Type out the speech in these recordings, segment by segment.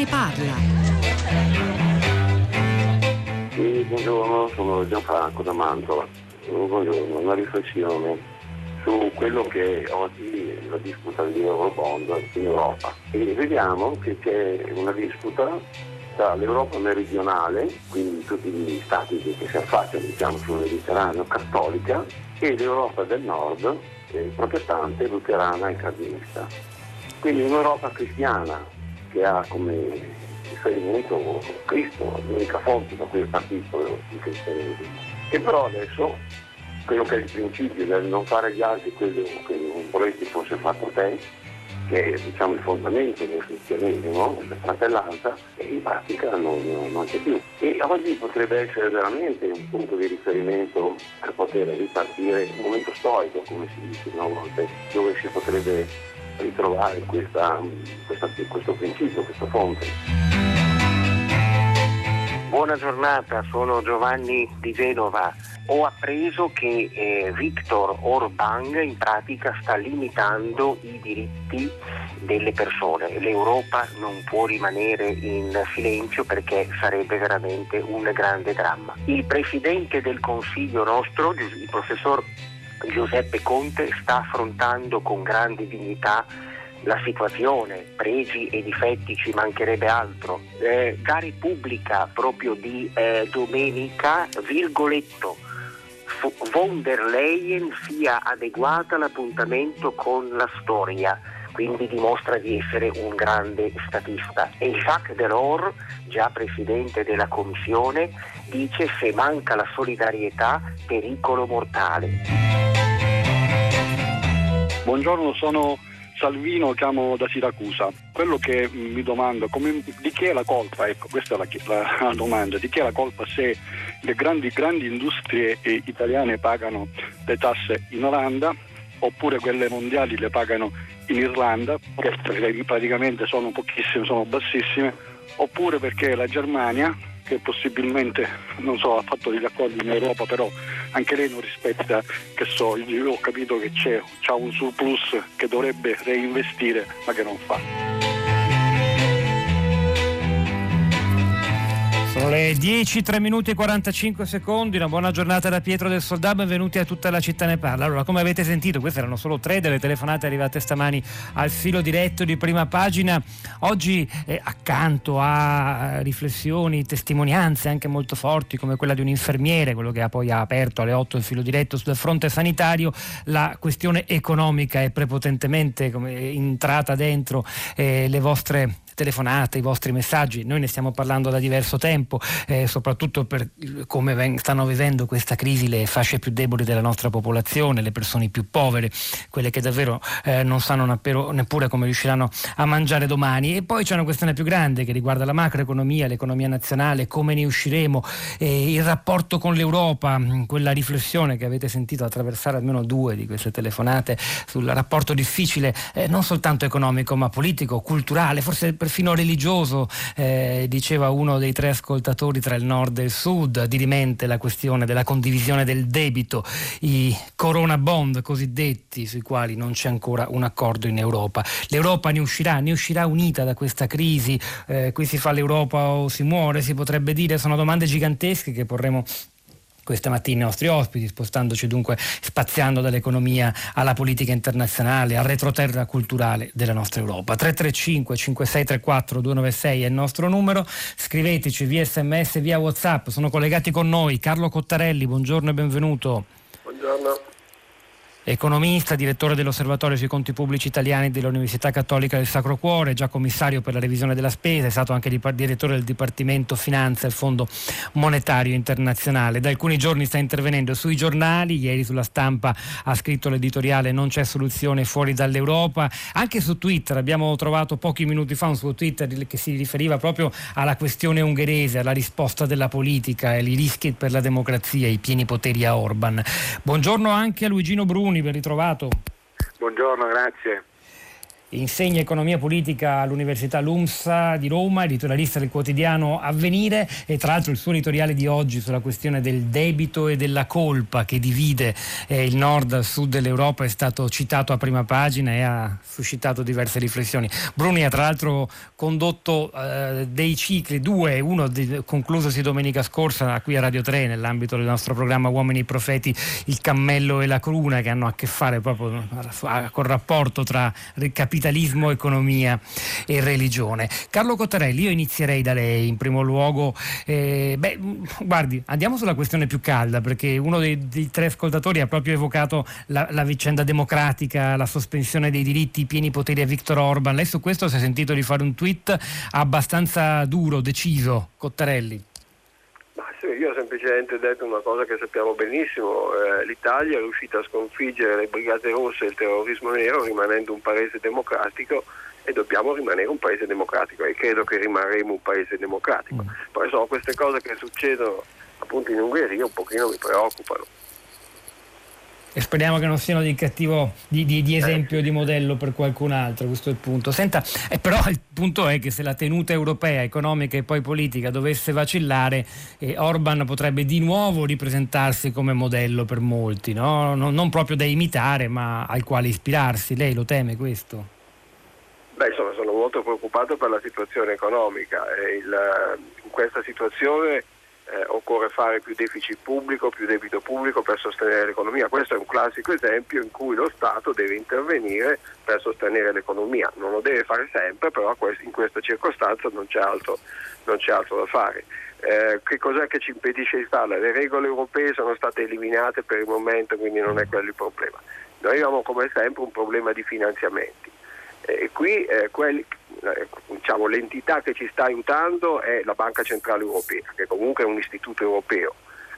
ne parla. Sì, buongiorno, sono Gianfranco da Mantova. Buongiorno, una riflessione su quello che oggi la disputa dell'Eurobond in Europa. E vediamo che c'è una disputa tra l'Europa meridionale, quindi tutti gli stati che si affacciano diciamo, sul Mediterraneo cattolica, e l'Europa del nord, eh, protestante, luterana e calvinista. Quindi un'Europa cristiana che ha come riferimento Cristo, l'unica fonte da cui è partito il cristianesimo. E però adesso quello che è il principio del non fare agli altri quello che non vorresti fosse fatto te, che è diciamo, il fondamento del cristianesimo, la fratellanza, e in pratica non, non, c'è più. E oggi potrebbe essere veramente un punto di riferimento per poter ripartire, un momento storico, come si dice una volta, dove si potrebbe ritrovare questa, questa, questo principio, questa fonte. Buona giornata, sono Giovanni di Genova. Ho appreso che eh, Viktor Orban in pratica sta limitando i diritti delle persone. L'Europa non può rimanere in silenzio perché sarebbe veramente un grande dramma. Il Presidente del Consiglio nostro, il professor Giuseppe Conte sta affrontando con grande dignità la situazione, pregi e difetti ci mancherebbe altro. Eh, da Repubblica proprio di eh, domenica, virgoletto, von der Leyen sia adeguata all'appuntamento con la storia, quindi dimostra di essere un grande statista. E Jacques Delors, già presidente della Commissione, dice se manca la solidarietà, pericolo mortale. Buongiorno, sono Salvino, chiamo da Siracusa. Quello che mi domando, come, di chi è la colpa? Ecco, questa è la, la, la, domanda. Di chi è la colpa se le grandi, grandi industrie eh, italiane pagano le tasse in Olanda oppure quelle mondiali le pagano in Irlanda, che praticamente sono pochissime, sono bassissime, oppure perché la Germania che possibilmente so, ha fatto degli accordi in Europa, però anche lei non rispetta, che so, io ho capito che c'è, c'ha un surplus che dovrebbe reinvestire ma che non fa. Sono le 10, 3 minuti e 45 secondi, una buona giornata da Pietro del Soldà, benvenuti a tutta la città ne parla. Allora, come avete sentito, queste erano solo tre delle telefonate arrivate stamani al filo diretto di prima pagina. Oggi eh, accanto a riflessioni, testimonianze anche molto forti come quella di un infermiere, quello che ha poi aperto alle 8 il filo diretto sul fronte sanitario, la questione economica è prepotentemente entrata dentro eh, le vostre telefonate, i vostri messaggi, noi ne stiamo parlando da diverso tempo, eh, soprattutto per come ven- stanno vivendo questa crisi le fasce più deboli della nostra popolazione, le persone più povere, quelle che davvero eh, non sanno nappero, neppure come riusciranno a mangiare domani. E poi c'è una questione più grande che riguarda la macroeconomia, l'economia nazionale, come ne usciremo, eh, il rapporto con l'Europa, quella riflessione che avete sentito attraversare almeno due di queste telefonate sul rapporto difficile, eh, non soltanto economico ma politico, culturale, forse per perfino religioso, eh, diceva uno dei tre ascoltatori tra il nord e il sud, dirimente la questione della condivisione del debito, i corona bond cosiddetti sui quali non c'è ancora un accordo in Europa. L'Europa ne uscirà, ne uscirà unita da questa crisi, eh, qui si fa l'Europa o si muore, si potrebbe dire, sono domande gigantesche che porremo questa mattina i nostri ospiti, spostandoci dunque, spaziando dall'economia alla politica internazionale, al retroterra culturale della nostra Europa. 335 5634 296 è il nostro numero, scriveteci via sms, via whatsapp, sono collegati con noi Carlo Cottarelli, buongiorno e benvenuto. Buongiorno economista, direttore dell'Osservatorio sui conti pubblici italiani dell'Università Cattolica del Sacro Cuore, già commissario per la revisione della spesa, è stato anche direttore del Dipartimento Finanza e Fondo Monetario Internazionale. Da alcuni giorni sta intervenendo sui giornali, ieri sulla stampa ha scritto l'editoriale Non c'è soluzione fuori dall'Europa, anche su Twitter abbiamo trovato pochi minuti fa un suo Twitter che si riferiva proprio alla questione ungherese, alla risposta della politica e i rischi per la democrazia, i pieni poteri a Orban. Buongiorno anche a Luigino Bruni Bruni, ben ritrovato. Buongiorno, grazie. Insegna economia politica all'Università LUMSA di Roma, editorialista del quotidiano Avvenire e tra l'altro il suo editoriale di oggi sulla questione del debito e della colpa che divide eh, il nord dal sud dell'Europa è stato citato a prima pagina e ha suscitato diverse riflessioni. Bruni ha tra l'altro condotto eh, dei cicli, due, uno di, conclusosi domenica scorsa qui a Radio 3 nell'ambito del nostro programma Uomini Profeti, il cammello e la cruna che hanno a che fare proprio col rapporto tra capitalismo capitalismo, economia e religione. Carlo Cottarelli, io inizierei da lei in primo luogo. Eh, beh, guardi, andiamo sulla questione più calda perché uno dei, dei tre ascoltatori ha proprio evocato la, la, vicenda democratica, la sospensione dei diritti, i pieni poteri a Viktor Orban. Lei su questo si è sentito di fare un tweet abbastanza duro, deciso, Cottarelli. Io ho semplicemente detto una cosa che sappiamo benissimo, eh, l'Italia è riuscita a sconfiggere le brigate rosse e il terrorismo nero rimanendo un paese democratico e dobbiamo rimanere un paese democratico e credo che rimarremo un paese democratico. Mm. Poi sono queste cose che succedono appunto in Ungheria un pochino mi preoccupano e speriamo che non siano di cattivo di, di, di esempio di modello per qualcun altro questo è il punto Senta, eh, però il punto è che se la tenuta europea economica e poi politica dovesse vacillare eh, Orban potrebbe di nuovo ripresentarsi come modello per molti no? non, non, proprio da imitare ma al quale ispirarsi lei lo teme questo? Beh, insomma, sono molto preoccupato per la situazione economica il, in questa situazione eh, occorre fare più deficit pubblico, più debito pubblico per sostenere l'economia. Questo è un classico esempio in cui lo Stato deve intervenire per sostenere l'economia. Non lo deve fare sempre, però in questa circostanza non c'è altro, non c'è altro da fare. Eh, che cos'è che ci impedisce di farla? Le regole europee sono state eliminate per il momento, quindi non è quello il problema. Noi abbiamo come sempre un problema di finanziamenti. E qui eh, quelli, eh, diciamo, l'entità che ci sta aiutando è la Banca Centrale Europea, che comunque è un istituto europeo,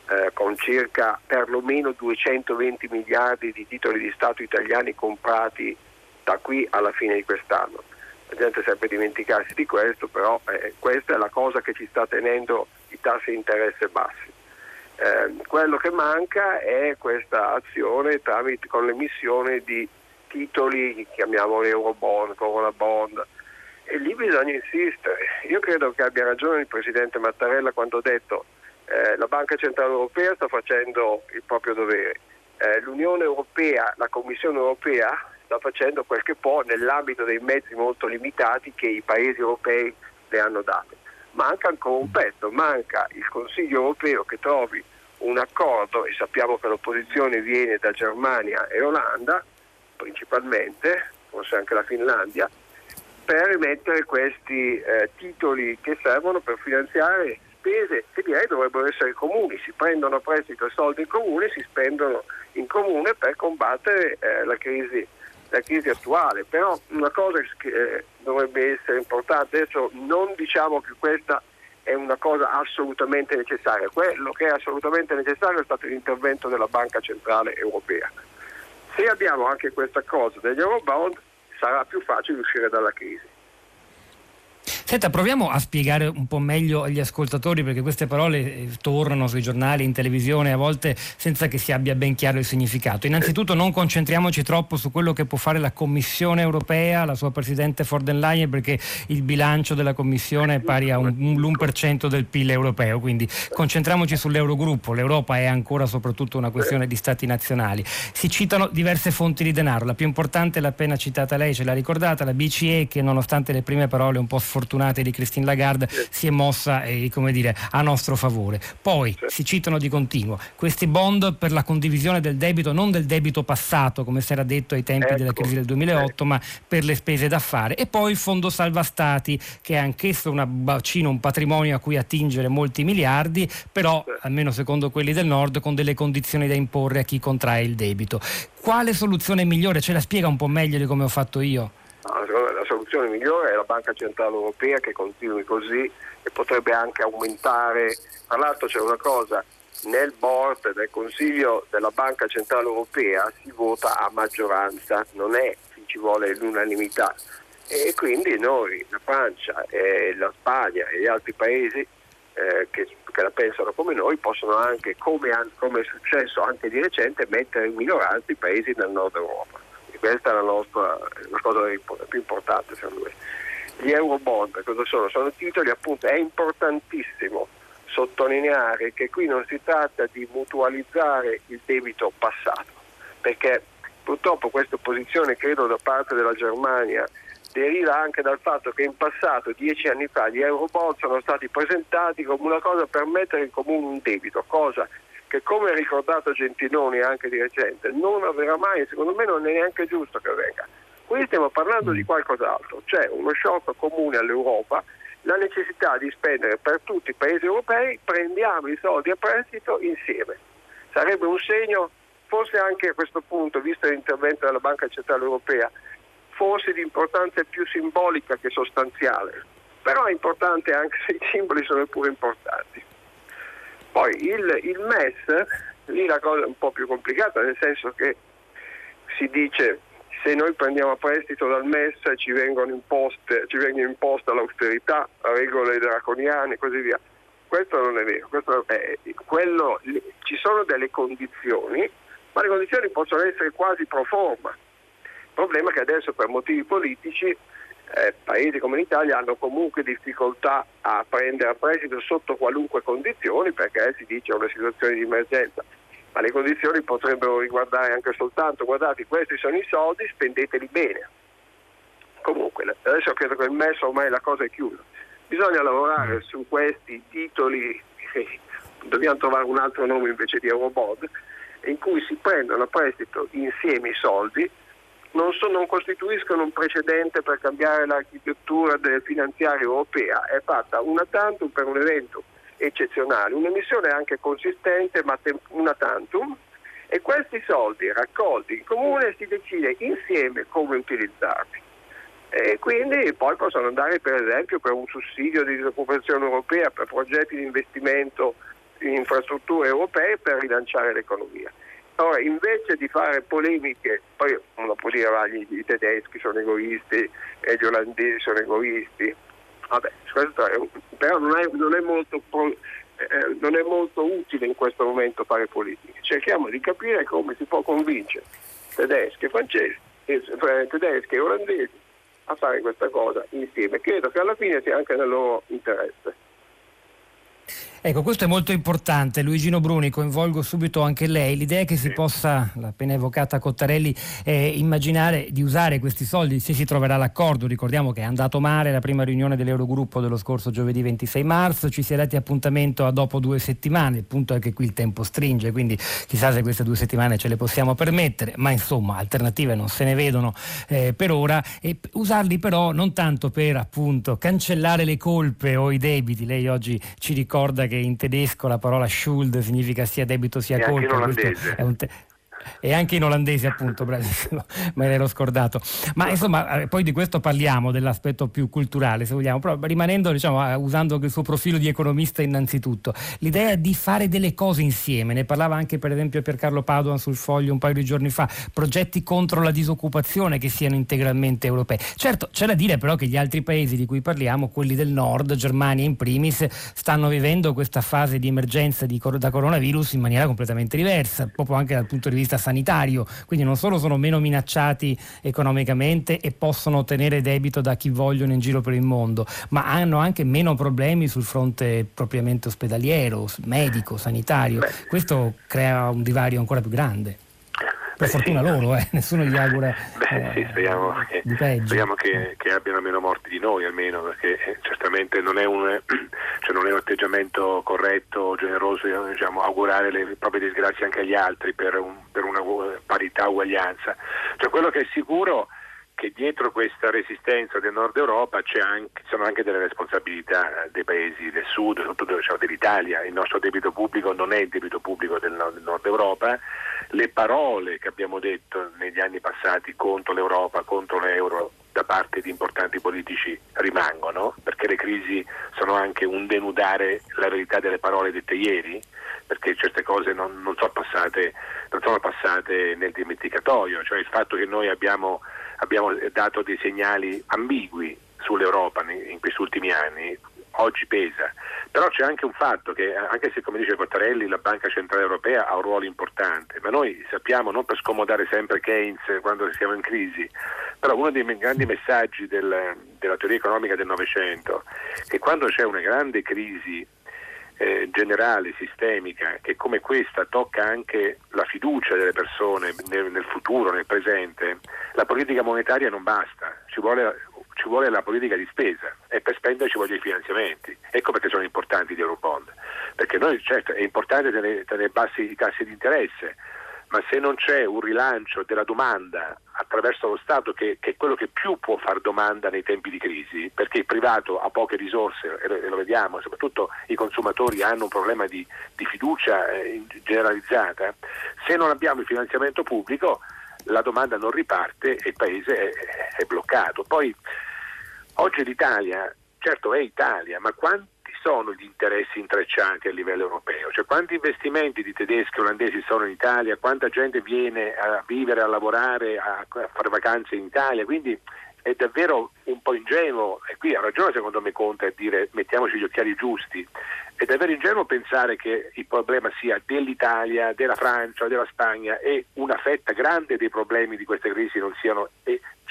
eh, con circa perlomeno 220 miliardi di titoli di Stato italiani comprati da qui alla fine di quest'anno. La gente sempre dimenticarsi di questo, però eh, questa è la cosa che ci sta tenendo i tassi di interesse bassi. Eh, quello che manca è questa azione tramite, con l'emissione di titoli, chiamiamoli Eurobond, Corona Bond, e lì bisogna insistere. Io credo che abbia ragione il Presidente Mattarella quando ha detto eh, la Banca Centrale Europea sta facendo il proprio dovere. Eh, L'Unione Europea, la Commissione Europea sta facendo quel che può nell'ambito dei mezzi molto limitati che i paesi europei le hanno date. Manca ancora un pezzo, manca il Consiglio Europeo che trovi un accordo e sappiamo che l'opposizione viene da Germania e Olanda principalmente, forse anche la Finlandia, per emettere questi eh, titoli che servono per finanziare spese che direi dovrebbero essere comuni, si prendono a prestito soldi in comune, si spendono in comune per combattere eh, la, crisi, la, crisi, attuale. Però una cosa che eh, dovrebbe essere importante, adesso non diciamo che questa è una cosa assolutamente necessaria, quello che è assolutamente necessario è stato l'intervento della Banca Centrale Europea. Se abbiamo anche questa cosa degli Eurobond sarà più facile uscire dalla crisi. Senta, proviamo a spiegare un po' meglio agli ascoltatori perché queste parole eh, tornano sui giornali, in televisione, a volte senza che si abbia ben chiaro il significato. Innanzitutto non concentriamoci troppo su quello che può fare la Commissione europea, la sua Presidente von der Leyen, perché il bilancio della Commissione è pari a un, un, l'1% del PIL europeo, quindi concentriamoci sull'Eurogruppo. L'Europa è ancora soprattutto una questione di Stati nazionali. Si citano diverse fonti di denaro, la più importante l'ha appena citata lei, ce l'ha ricordata, la BCE che nonostante le prime parole un po' sfortunate fortunate di Christine Lagarde sì. si è mossa eh, dire, a nostro favore. Poi sì. si citano di continuo questi bond per la condivisione del debito, non del debito passato come si era detto ai tempi ecco. della crisi del 2008, ecco. ma per le spese da fare. E poi il fondo salva stati che è anch'esso un bacino, un patrimonio a cui attingere molti miliardi, però sì. almeno secondo quelli del nord con delle condizioni da imporre a chi contrae il debito. Quale soluzione migliore? Ce la spiega un po' meglio di come ho fatto io? La soluzione migliore è la Banca Centrale Europea che continui così e potrebbe anche aumentare. Tra l'altro c'è una cosa, nel board del Consiglio della Banca Centrale Europea si vota a maggioranza, non è ci vuole l'unanimità e quindi noi, la Francia, la Spagna e gli altri paesi eh, che, che, la pensano come noi possono anche, come, come, è successo anche di recente, mettere in minoranza i paesi del nord Europa questa è la nostra la cosa più importante secondo me. Gli euro bond cosa sono? Sono titoli appunto, è importantissimo sottolineare che qui non si tratta di mutualizzare il debito passato, perché purtroppo questa posizione credo da parte della Germania deriva anche dal fatto che in passato, dieci anni fa, gli Eurobond sono stati presentati come una cosa per mettere in comune un debito, cosa che come ha ricordato Gentiloni anche di recente non avverrà mai, secondo me non è neanche giusto che avvenga. Qui stiamo parlando di qualcos'altro, c'è uno shock comune all'Europa, la necessità di spendere per tutti i paesi europei, prendiamo i soldi a prestito insieme. Sarebbe un segno, forse anche a questo punto, visto l'intervento della Banca Centrale Europea, forse di importanza più simbolica che sostanziale, però è importante anche se i simboli sono pure importanti. Poi il, il MES, lì la cosa è un po' più complicata, nel senso che si dice se noi prendiamo a prestito dal MES ci vengono imposte, ci vengono imposta l'austerità, regole draconiane e così via. Questo non è vero, è, quello, ci sono delle condizioni, ma le condizioni possono essere quasi pro forma. Il problema è che adesso per motivi politici eh, paesi come l'Italia hanno comunque difficoltà a prendere a prestito sotto qualunque condizione perché si dice una situazione di emergenza, ma le condizioni potrebbero riguardare anche soltanto, guardate questi sono i soldi, spendeteli bene. Comunque adesso credo che il MES ormai la cosa è chiusa, bisogna lavorare su questi titoli, dobbiamo trovare un altro nome invece di Eurobond, in cui si prendono a prestito insieme i soldi non, so, non, costituiscono un precedente per cambiare l'architettura del finanziario europea, è fatta una tantum per un evento eccezionale, un'emissione anche consistente ma una tantum e questi soldi raccolti in comune si decide insieme come utilizzarli. E quindi poi possono andare per esempio per un sussidio di disoccupazione europea, per progetti di investimento in infrastrutture europee per rilanciare l'economia. Ora, invece di fare polemiche, poi uno può dire che i tedeschi sono egoisti e gli olandesi sono egoisti, vabbè, è, però non è, non, è molto, eh, non è, molto, utile in questo momento fare politica. Cerchiamo di capire come si può convincere tedeschi e francesi, eh, tedeschi e olandesi a fare questa cosa insieme. Credo che alla fine sia anche nel loro interesse. Ecco, questo è molto importante. Luigino Bruni, coinvolgo subito anche lei. L'idea è che si possa, l'appena evocata Cottarelli, eh, immaginare di usare questi soldi se si troverà l'accordo. Ricordiamo che è andato male la prima riunione dell'Eurogruppo dello scorso giovedì 26 marzo, ci si è dati appuntamento a dopo due settimane, il punto è che qui il tempo stringe, quindi chissà se queste due settimane ce le possiamo permettere, ma insomma alternative non se ne vedono eh, per ora e usarli però non tanto per appunto cancellare le colpe o i debiti. Lei oggi ci ricorda che che in tedesco la parola Schuld significa sia debito sia colpa. Anche e anche in olandese appunto, me l'ero scordato. Ma insomma, eh, poi di questo parliamo, dell'aspetto più culturale se vogliamo, però rimanendo, diciamo, usando il suo profilo di economista innanzitutto, l'idea di fare delle cose insieme, ne parlava anche per esempio per Carlo Padoan sul foglio un paio di giorni fa, progetti contro la disoccupazione che siano integralmente europei. Certo, c'è da dire però che gli altri paesi di cui parliamo, quelli del nord, Germania in primis, stanno vivendo questa fase di emergenza di, da coronavirus in maniera completamente diversa, proprio anche dal punto di vista sanitario, quindi non solo sono meno minacciati economicamente e possono ottenere debito da chi vogliono in giro per il mondo, ma hanno anche meno problemi sul fronte propriamente ospedaliero, medico, sanitario. Questo crea un divario ancora più grande. Per Beh, fortuna sì. loro, eh. nessuno gli augura. Beh, eh, sì, speriamo, che, speriamo che, che, abbiano meno morti di noi almeno, perché eh, certamente non è, un, cioè non è un, atteggiamento corretto, generoso, diciamo, augurare le proprie disgrazie anche agli altri per, un, per una parità, uguaglianza. Cioè, quello che è sicuro che dietro questa resistenza del nord Europa anche, ci sono anche delle responsabilità dei paesi del sud, soprattutto diciamo, dell'Italia. Il nostro debito pubblico non è il debito pubblico del nord, del nord Europa le parole che abbiamo detto negli anni passati contro l'Europa, contro l'euro da parte di importanti politici rimangono, perché le crisi sono anche un denudare la verità delle parole dette ieri, perché certe cose non, non, sono, passate, non sono, passate, nel dimenticatoio, cioè il fatto che noi abbiamo, abbiamo dato dei segnali ambigui sull'Europa in questi ultimi anni oggi pesa. Però c'è anche un fatto che, anche se come dice Cottarelli la Banca Centrale Europea ha un ruolo importante, ma noi sappiamo, non per scomodare sempre Keynes quando siamo in crisi, però uno dei grandi messaggi del, della teoria economica del Novecento è che quando c'è una grande crisi eh, generale, sistemica, che come questa tocca anche la fiducia delle persone nel, nel futuro, nel presente, la politica monetaria non basta, ci vuole ci vuole la politica di spesa e per spendere ci vogliono i finanziamenti. Ecco perché sono importanti gli Eurobond. Perché noi certo è importante tenere, tenere bassi i tassi di interesse, ma se non c'è un rilancio della domanda attraverso lo Stato, che, che, è quello che più può fare domanda nei tempi di crisi, perché il privato ha poche risorse, e lo, e lo vediamo, soprattutto i consumatori hanno un problema di, di fiducia eh, generalizzata, se non abbiamo il finanziamento pubblico la domanda non riparte e il paese è, è bloccato. Poi oggi l'Italia, certo è Italia, ma quanti sono gli interessi intrecciati a livello europeo? Cioè quanti investimenti di tedeschi e olandesi sono in Italia? Quanta gente viene a vivere, a lavorare, a, a fare vacanze in Italia? Quindi è davvero un po' ingenuo, e qui ha ragione secondo me Conte a dire mettiamoci gli occhiali giusti, è davvero ingenuo pensare che il problema sia dell'Italia, della Francia, della Spagna e una fetta grande dei problemi di queste crisi non siano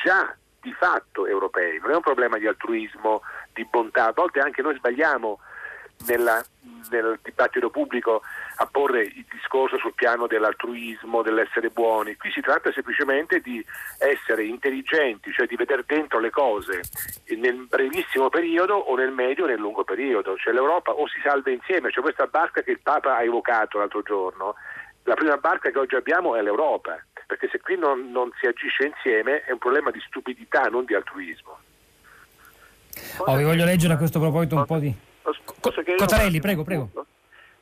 già di fatto europei, non è un problema di altruismo, di bontà, a volte anche noi sbagliamo nella, nel dibattito pubblico a porre il discorso sul piano dell'altruismo, dell'essere buoni. Qui si tratta semplicemente di essere intelligenti, cioè di vedere dentro le cose nel brevissimo periodo o nel medio o nel lungo periodo. Cioè l'Europa o si salva insieme, cioè questa barca che il Papa ha evocato l'altro giorno, la prima barca che oggi abbiamo è l'Europa, perché se qui non, non si agisce insieme è un problema di stupidità, non di altruismo. Oh, vi voglio leggere a questo proposito un po' di... Cottarelli, prego, prego.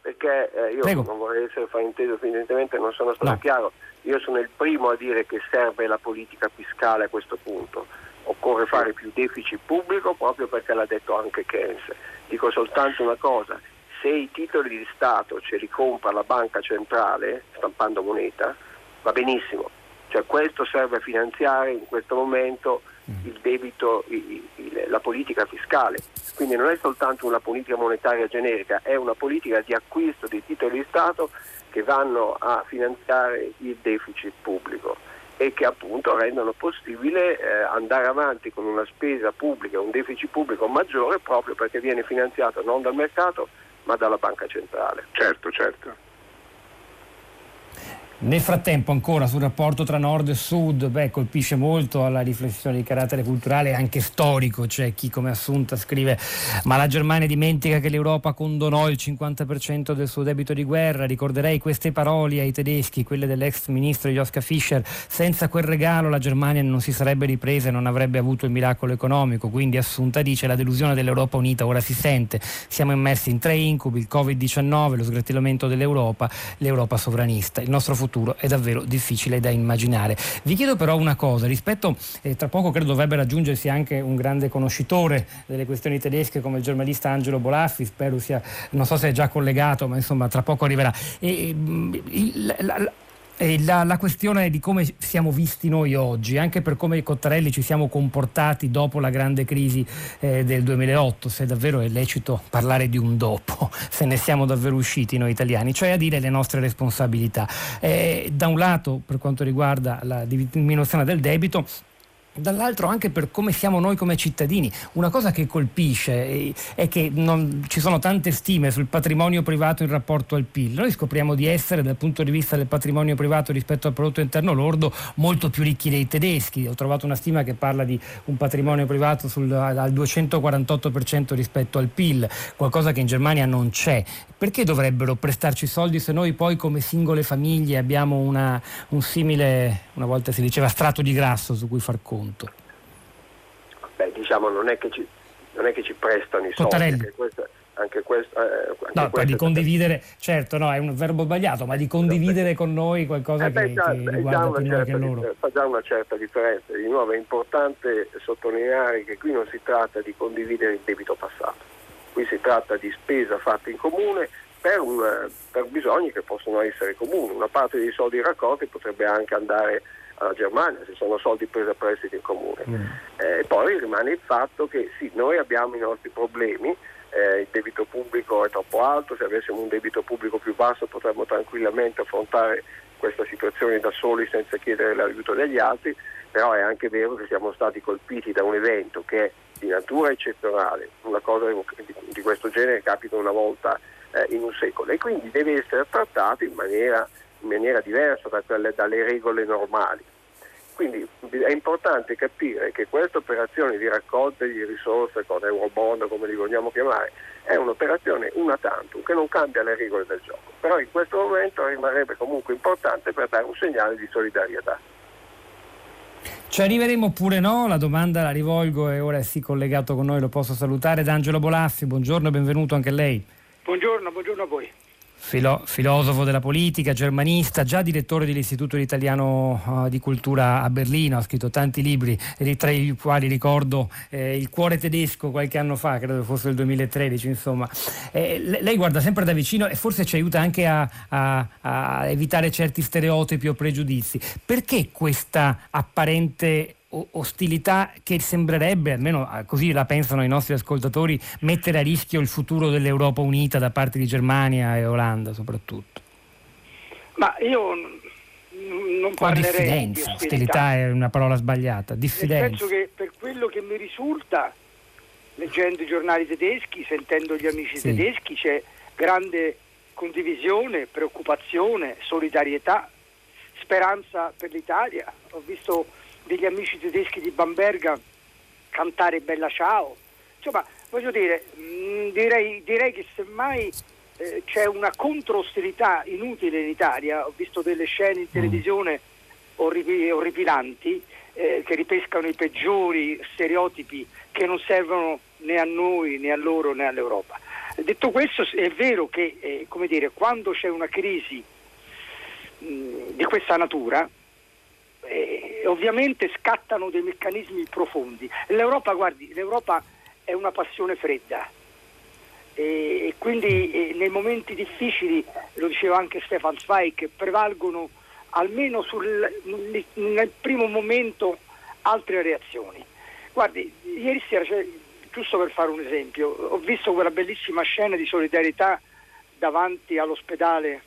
Perché eh, io prego. non vorrei essere frainteso, evidentemente non sono stato no. chiaro. Io sono il primo a dire che serve la politica fiscale a questo punto. Occorre fare più deficit pubblico proprio perché l'ha detto anche Keynes. Dico soltanto una cosa, se i titoli di Stato ce li compra la banca centrale stampando moneta, va benissimo. Cioè questo serve a finanziare in questo momento il debito, il, il, la politica fiscale. Quindi non è soltanto una politica monetaria generica, è una politica di acquisto dei titoli di Stato che vanno a finanziare il deficit pubblico e che appunto rendono possibile eh, andare avanti con una spesa pubblica, un deficit pubblico maggiore proprio perché viene finanziato non dal mercato ma dalla banca centrale. Certo, certo. Nel frattempo ancora sul rapporto tra nord e sud, beh, colpisce molto alla riflessione di carattere culturale e anche storico, c'è chi come Assunta scrive ma la Germania dimentica che l'Europa condonò il 50% del suo debito di guerra, ricorderei queste parole ai tedeschi, quelle dell'ex ministro Joschka Fischer, senza quel regalo la Germania non si sarebbe ripresa e non avrebbe avuto il miracolo economico, quindi Assunta dice la delusione dell'Europa unita ora si sente, siamo immersi in tre incubi, il Covid-19, lo sgretolamento dell'Europa, l'Europa sovranista, il nostro futuro futuro è davvero difficile da immaginare. Vi chiedo però una cosa, rispetto, eh, tra poco credo dovrebbe raggiungersi anche un grande conoscitore delle questioni tedesche come il giornalista Angelo Bolaffi, spero sia, non so se è già collegato, ma insomma tra poco arriverà. E, il, la, la, la, questione di come siamo visti noi oggi, anche per come i Cottarelli ci siamo comportati dopo la grande crisi eh, del 2008, se davvero è lecito parlare di un dopo, se ne siamo davvero usciti noi italiani, cioè a dire le nostre responsabilità. Eh, da un lato, per quanto riguarda la diminuzione del debito, dall'altro anche per come siamo noi come cittadini. Una cosa che colpisce è che non, ci sono tante stime sul patrimonio privato in rapporto al PIL. Noi scopriamo di essere dal punto di vista del patrimonio privato rispetto al prodotto interno lordo molto più ricchi dei tedeschi. Ho trovato una stima che parla di un patrimonio privato sul, al 248% rispetto al PIL, qualcosa che in Germania non c'è. Perché dovrebbero prestarci soldi se noi poi come singole famiglie abbiamo una, un simile, una volta si diceva, strato di grasso su cui far conto? Beh, diciamo, non è che ci, non è che ci prestano i soldi, anche questo, anche questo, eh, anche no, di condividere, certo, no, è un verbo sbagliato, ma di condividere con noi qualcosa eh beh, che, già, che riguarda più noi che loro. Fa già una certa differenza. Di nuovo è importante sottolineare che qui non si tratta di condividere il debito passato Qui si tratta di spesa fatta in comune per, un, per bisogni che possono essere comuni. Una parte dei soldi raccolti potrebbe anche andare alla Germania, se sono soldi presi a prestito in comune. Mm. Eh, poi rimane il fatto che sì, noi abbiamo i nostri problemi, eh, il debito pubblico è troppo alto, se avessimo un debito pubblico più basso potremmo tranquillamente affrontare questa situazione da soli senza chiedere l'aiuto degli altri, però è anche vero che siamo stati colpiti da un evento che è di natura eccezionale, una cosa di questo genere capita una volta eh, in un secolo e quindi deve essere trattato in maniera, in maniera diversa da quelle, dalle regole normali. Quindi è importante capire che questa operazione di raccolta di risorse con Eurobond, come li vogliamo chiamare, è un'operazione una tantum che non cambia le regole del gioco, però in questo momento rimarrebbe comunque importante per dare un segnale di solidarietà. Ci arriveremo oppure no? La domanda la rivolgo e ora è sì collegato con noi, lo posso salutare. D'Angelo Bolaffi, buongiorno e benvenuto anche a lei. Buongiorno, buongiorno a voi. Filo- filosofo della politica, germanista, già direttore dell'Istituto Italiano uh, di Cultura a Berlino, ha scritto tanti libri, tra i quali ricordo eh, Il cuore tedesco qualche anno fa, credo fosse il 2013, insomma. Eh, lei guarda sempre da vicino e forse ci aiuta anche a, a, a evitare certi stereotipi o pregiudizi. Perché questa apparente ostilità che sembrerebbe, almeno ah, così la pensano i nostri ascoltatori, mettere a rischio il futuro dell'Europa unita da parte di Germania e Olanda soprattutto? Ma io non parlerei diffidenza, di ostilità è una parola sbagliata, diffidenza. Nel senso che per quello che mi risulta, leggendo i giornali tedeschi, sentendo gli amici sì. tedeschi, c'è grande condivisione, preoccupazione, solidarietà, speranza per l'Italia. Ho visto degli amici tedeschi di Bamberga cantare Bella Ciao. Insomma, voglio dire, mh, mm, direi, direi, che semmai eh, c'è una controostilità inutile in Italia, ho visto delle scene in mm. televisione orrib- orripilanti eh, che ripescano i peggiori stereotipi che non servono né a noi né a loro né all'Europa. Detto questo è vero che eh, dire, quando c'è una crisi mh, mm, di questa natura eh, ovviamente scattano dei meccanismi profondi. L'Europa, guardi, l'Europa è una passione fredda e quindi eh, nei momenti difficili, lo diceva anche Stefan Zweig, prevalgono almeno sul, nel primo momento altre reazioni. Guardi, ieri sera, cioè, giusto per fare un esempio, ho visto quella bellissima scena di solidarietà davanti all'ospedale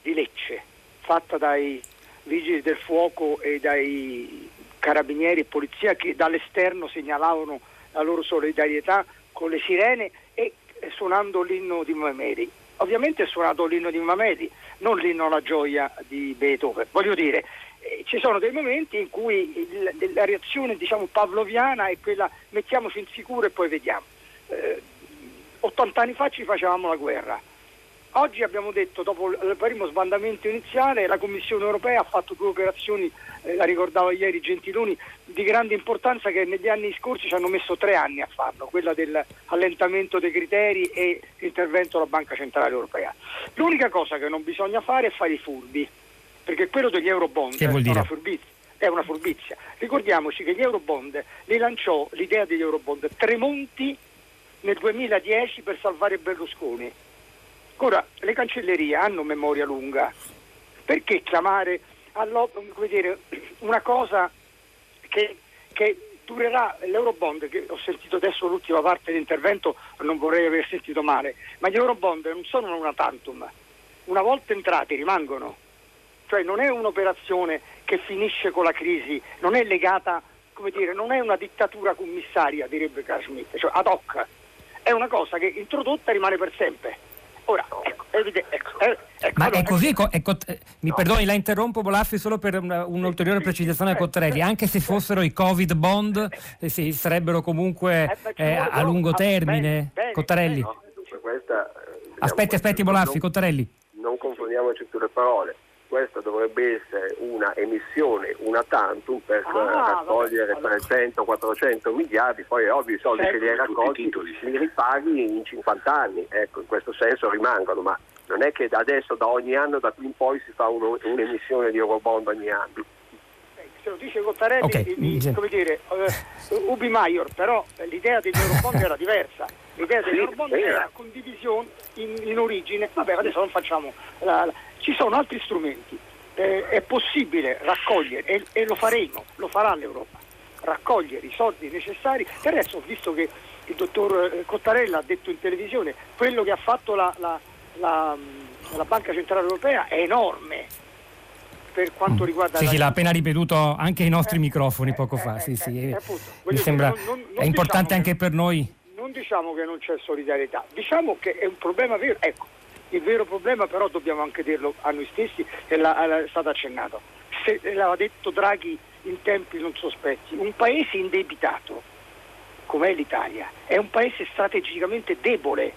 di Lecce, fatta dai vigili del fuoco e dai carabinieri e polizia che dall'esterno segnalavano la loro solidarietà con le sirene e suonando l'inno di Mameli. Ovviamente è suonato l'inno di Mameli, non l'inno alla gioia di Beethoven. Voglio dire, eh, ci sono dei momenti in cui il, la reazione diciamo, pavloviana è quella mettiamoci in sicuro e poi vediamo. Eh, 80 anni fa ci facevamo la guerra, Oggi abbiamo detto, dopo il primo sbandamento iniziale, la Commissione europea ha fatto due operazioni, eh, la ricordava ieri Gentiloni, di grande importanza che negli anni scorsi ci hanno messo tre anni a farlo, quella dell'allentamento dei criteri e l'intervento della Banca Centrale Europea. L'unica cosa che non bisogna fare è fare i furbi, perché quello degli Eurobond è una, furbizia, è una furbizia. Ricordiamoci che gli Eurobond li lanciò l'idea degli Eurobond Tremonti nel 2010 per salvare Berlusconi Ora, le cancellerie hanno memoria lunga, perché chiamare dire, una cosa che, che durerà l'Eurobond, che ho sentito adesso l'ultima parte dell'intervento, non vorrei aver sentito male, ma gli Eurobond non sono una tantum, una volta entrati rimangono, cioè non è un'operazione che finisce con la crisi, non è legata, come dire, non è una dittatura commissaria, direbbe Carl Schmitt, cioè ad hoc, è una cosa che introdotta rimane per sempre. Ora, ecco, ecco, eh, ecco, Ma allora, è così, ecco, ecco eh, mi no. perdoni, la interrompo Bolaffi solo per una, un'ulteriore precisazione a Cottarelli, anche se fossero i Covid bond, eh, sì, sarebbero comunque eh, a, a, lungo termine, bene, Cottarelli. No, questa, eh, aspetti, aspetti Bolaffi, Cottarelli. Non confondiamoci sulle parole questa dovrebbe essere una emissione una tantum per ah, raccogliere vabbè, 300-400 miliardi, poi è ovvio i soldi certo, che li hai raccolti li ripaghi in 50 anni, ecco, in questo senso rimangono, ma non è che da adesso, da ogni anno, da qui in poi si fa uno, un'emissione di Eurobond ogni anno. Se lo dice Cottarelli, okay. di, come dire, uh, Ubi Maior, però l'idea degli Eurobond era diversa. L'idea degli sì, Eurobond era condivisione in, in, origine, vabbè adesso non facciamo la, la ci sono altri strumenti, eh, è possibile raccogliere e, e, lo faremo, lo farà l'Europa, raccogliere i soldi necessari. Per adesso ho visto che il dottor eh, Cottarella ha detto in televisione, quello che ha fatto la, la, la, la Banca Centrale Europea è enorme per quanto mm. riguarda... Sì, sì, l'ha appena ripetuto anche ai nostri eh, microfoni poco eh, fa, sì, sì. Eh, mi sembra non, non, non è importante diciamo anche per noi. Non diciamo che non c'è solidarietà, diciamo che è un problema vero, ecco, il vero problema però dobbiamo anche dirlo a noi stessi e l'ha, è stato accennato. Se, l'ha detto Draghi in tempi non sospetti, un paese indebitato come è l'Italia è un paese strategicamente debole,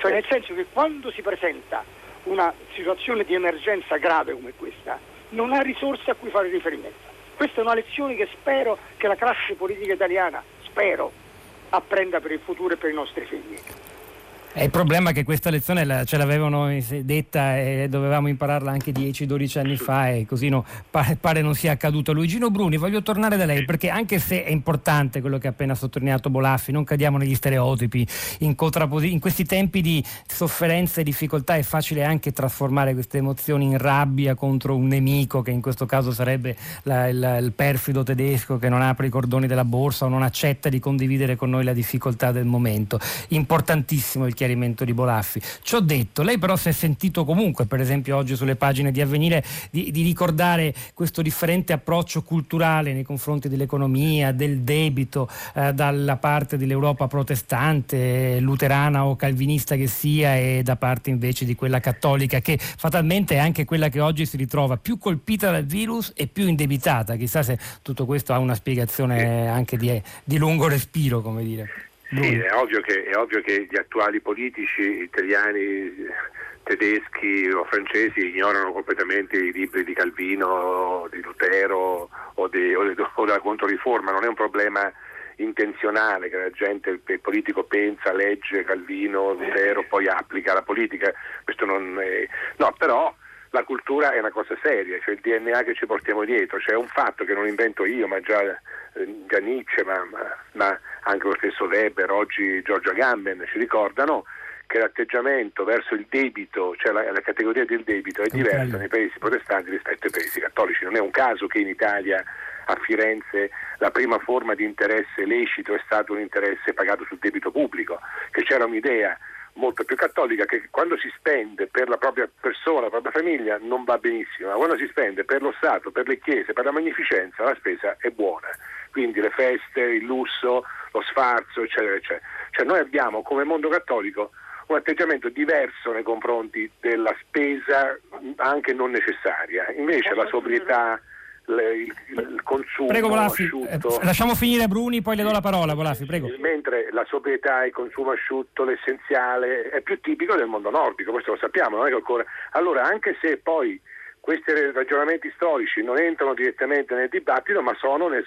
cioè nel senso che quando si presenta una situazione di emergenza grave come questa, non ha risorse a cui fare riferimento. Questa è una lezione che spero che la classe politica italiana, spero, apprenda per il futuro e per i nostri figli. Il problema è che questa lezione ce l'avevano detta e dovevamo impararla anche 10-12 anni fa e così no, pare, pare, non sia accaduto. Luigino Bruni, voglio tornare da lei perché anche se è importante quello che ha appena sottolineato Bolaffi, non cadiamo negli stereotipi, in, in questi tempi di sofferenza e difficoltà è facile anche trasformare queste emozioni in rabbia contro un nemico che in questo caso sarebbe la, il, il perfido tedesco che non apre i cordoni della borsa o non accetta di condividere con noi la difficoltà del momento. Importantissimo il chiarimento di Bolaffi. Ci ho detto, lei però si è sentito comunque, per esempio oggi sulle pagine di Avvenire, di, di ricordare questo differente approccio culturale nei confronti dell'economia, del debito, eh, dalla parte dell'Europa protestante, luterana o calvinista che sia, e da parte invece di quella cattolica, che fatalmente è anche quella che oggi si ritrova più colpita dal virus e più indebitata. Chissà se tutto questo ha una spiegazione anche di, di lungo respiro, come dire. Sì, è ovvio, che, è ovvio che gli attuali politici italiani, tedeschi o francesi ignorano completamente i libri di Calvino, di Lutero o, di, o, di, o della Controriforma, non è un problema intenzionale che la gente, il politico pensa, legge Calvino, Lutero, poi applica la politica, questo non è... No, però la cultura è una cosa seria, cioè il DNA che ci portiamo dietro, cioè è un fatto che non invento io, ma già, eh, già Nietzsche, ma, ma, ma, anche lo stesso Weber, oggi Giorgio Agamben ci ricordano che l'atteggiamento verso il debito, cioè la, la categoria del debito è diversa nei paesi protestanti rispetto ai paesi cattolici. Non è un caso che in Italia a Firenze la prima forma di interesse lecito è stato un interesse pagato sul debito pubblico, che c'era un'idea molto più cattolica che quando si spende per la propria persona, la propria famiglia non va benissimo, ma quando si spende per lo Stato, per le chiese, per la magnificenza la spesa è buona. Quindi le feste, il lusso, lo sfarzo, eccetera, eccetera. Cioè noi abbiamo come mondo cattolico un atteggiamento diverso nei confronti della spesa anche non necessaria. Invece la sobrietà il, il consumo prego, Bolaffi, asciutto. Eh, lasciamo finire Bruni, poi le do la parola, Bolaffi, prego. Mentre la sobrietà, il consumo asciutto, l'essenziale è più tipico del mondo nordico, questo lo sappiamo, non è che occorre. Allora, anche se poi questi ragionamenti storici non entrano direttamente nel dibattito, ma sono nel,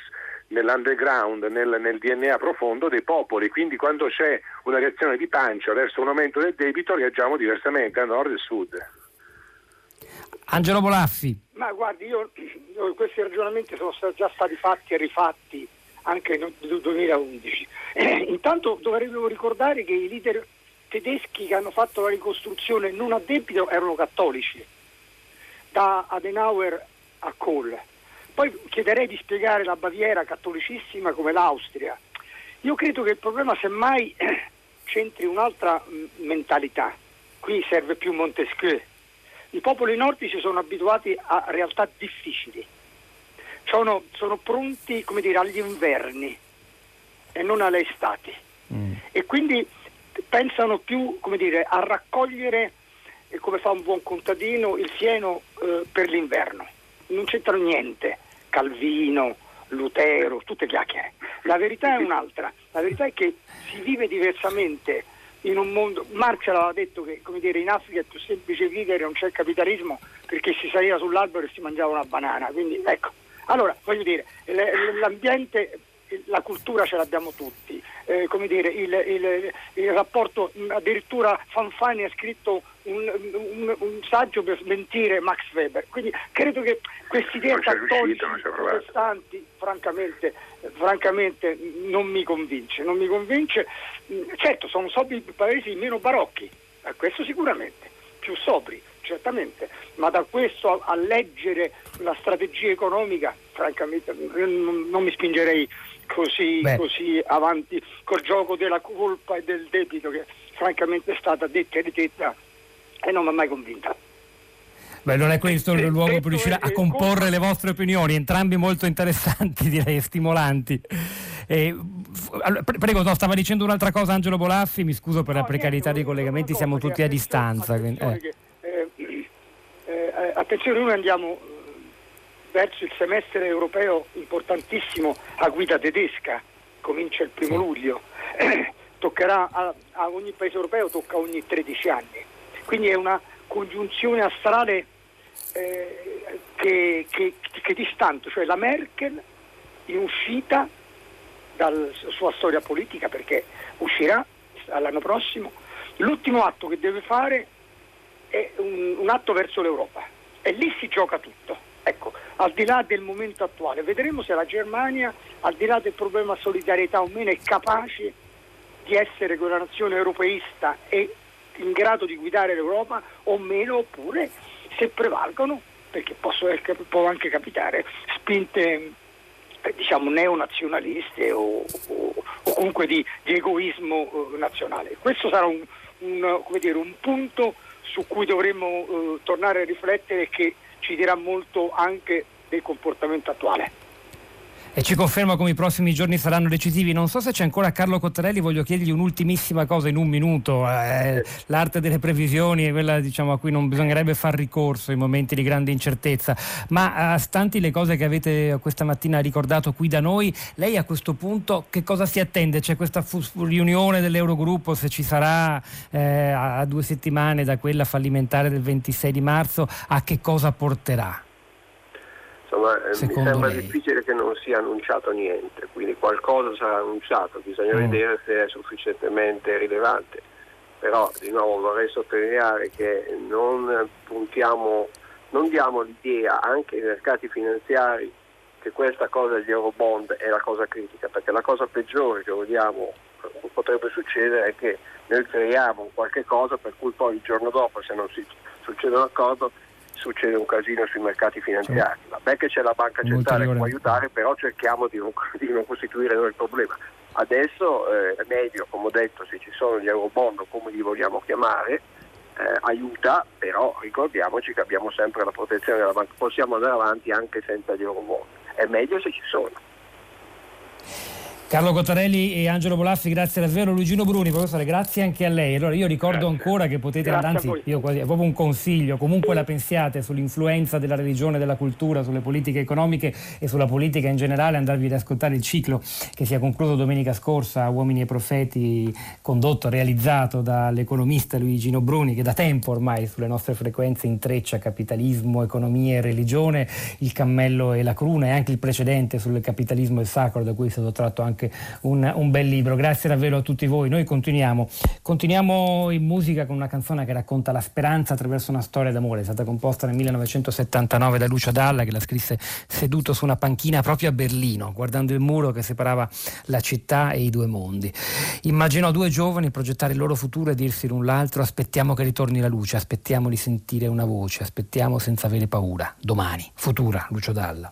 nell'underground, nel, nel, DNA profondo dei popoli, quindi quando c'è una reazione di pancia verso un aumento del debito reagiamo diversamente a nord e sud. Angelo Bolaffi. Ma guardi, io, io, questi ragionamenti sono già stati fatti e rifatti anche nel 2011. Eh, intanto dovremmo ricordare che i leader tedeschi che hanno fatto la ricostruzione non a debito erano cattolici, da Adenauer a Kohl. Poi chiederei di spiegare la Baviera cattolicissima come l'Austria. Io credo che il problema semmai c'entri un'altra mentalità. Qui serve più Montesquieu i popoli nordici sono abituati a realtà difficili, sono, sono pronti dire, agli inverni e non alle estati mm. e quindi pensano più dire, a raccogliere, eh, come fa un buon contadino, il fieno eh, per l'inverno. Non c'entra niente, Calvino, Lutero, tutte chiacchiere. La verità è un'altra, la verità è che si vive diversamente in un mondo, Marx aveva detto che dire, in Africa è più semplice vivere, non c'è capitalismo perché si saliva sull'albero e si mangiava una banana, quindi ecco. Allora, voglio dire, l'ambiente, la cultura ce l'abbiamo tutti, eh, come dire, il, il, il, rapporto, addirittura Fanfani ha scritto un, un, un, saggio per smentire Max Weber, quindi credo che questi idee cattolici protestanti, francamente, francamente non mi convince, non mi convince. Certo, sono sobri paesi meno barocchi, questo sicuramente, più sobri, certamente, ma da questo a, a leggere la strategia economica, francamente, non, non mi spingerei così, così, avanti col gioco della colpa e del debito che francamente è stata detta e ridetta e non mi ha mai convinta. Beh, non è questo il luogo per riuscire a comporre le vostre opinioni, entrambi molto interessanti, direi, stimolanti. Eh, prego, no, stava dicendo un'altra cosa Angelo Bolaffi, mi scuso per no, la precarietà dei collegamenti, siamo tutti a distanza. Attenzione, eh. Che, eh, eh, attenzione, noi andiamo verso il semestre europeo importantissimo a guida tedesca, comincia il primo sì. luglio, toccherà a, a, ogni paese europeo, tocca ogni 13 anni, quindi è una congiunzione astrale eh, che, che, che distante, cioè la Merkel in uscita dalla sua storia politica perché uscirà l'anno prossimo, l'ultimo atto che deve fare è un, un atto verso l'Europa e lì si gioca tutto. Ecco, al di là del momento attuale, vedremo se la Germania, al di là del problema solidarietà o meno, è capace di essere quella nazione europeista e in grado di guidare l'Europa o meno, oppure se prevalgono, perché possono, può anche capitare, spinte eh, diciamo neonazionaliste o, o, o comunque di, di egoismo uh, nazionale. Questo sarà un, un, dire, un, punto su cui dovremmo uh, tornare a riflettere che ci dirà molto anche del comportamento attuale e ci conferma come i prossimi giorni saranno decisivi. Non so se c'è ancora Carlo Cottarelli, voglio chiedergli un'ultimissima cosa in un minuto. Eh, l'arte delle previsioni è quella diciamo, a cui non bisognerebbe far ricorso in momenti di grande incertezza, ma a stanti le cose che avete questa mattina ricordato qui da noi, lei a questo punto che cosa si attende? C'è questa riunione dell'Eurogruppo, se ci sarà eh, a due settimane da quella fallimentare del 26 di marzo, a che cosa porterà? Insomma, eh, mi sembra lei? difficile che non sia annunciato niente, quindi qualcosa sarà annunciato, bisogna mm. vedere se è sufficientemente rilevante. Però di nuovo vorrei sottolineare che non puntiamo, non diamo l'idea anche ai mercati finanziari che questa cosa degli eurobond è la cosa critica, perché la cosa peggiore che vogliamo potrebbe succedere è che noi creiamo qualche cosa per cui poi il giorno dopo se non si succede un accordo succede un casino sui mercati finanziari. Vabbè che c'è la banca centrale che può aiutare, però cerchiamo di non, di non costituire noi il problema. Adesso eh, è meglio, come ho detto, se ci sono gli eurobond, come li vogliamo chiamare, eh, aiuta, però ricordiamoci che abbiamo sempre la protezione della banca, possiamo andare avanti anche senza gli eurobond. È meglio se ci sono. Carlo Cottarelli e Angelo Bolaffi, grazie davvero. Luigino Bruni, professore, grazie anche a lei. Allora io ricordo grazie. ancora che potete, grazie anzi, io quasi, è proprio un consiglio, comunque la pensiate sull'influenza della religione, della cultura, sulle politiche economiche e sulla politica in generale, andarvi ad ascoltare il ciclo che si è concluso domenica scorsa, Uomini e Profeti, condotto, realizzato dall'economista Luigino Bruni, che da tempo ormai sulle nostre frequenze intreccia capitalismo, economia e religione, il cammello e la cruna e anche il precedente sul capitalismo e il sacro, da cui è stato tratto anche anche un, un, bel libro. Grazie davvero a tutti voi. Noi continuiamo. Continuiamo in musica con una canzone che racconta la speranza attraverso una storia d'amore. È stata composta nel 1979 da Lucio Dalla che la scrisse seduto su una panchina proprio a Berlino, guardando il muro che separava la città e i due mondi. Immaginò due giovani progettare il loro futuro e dirsi l'un l'altro aspettiamo che ritorni la luce, aspettiamo di sentire una voce, aspettiamo senza avere paura. Domani, futura, Lucio Dalla.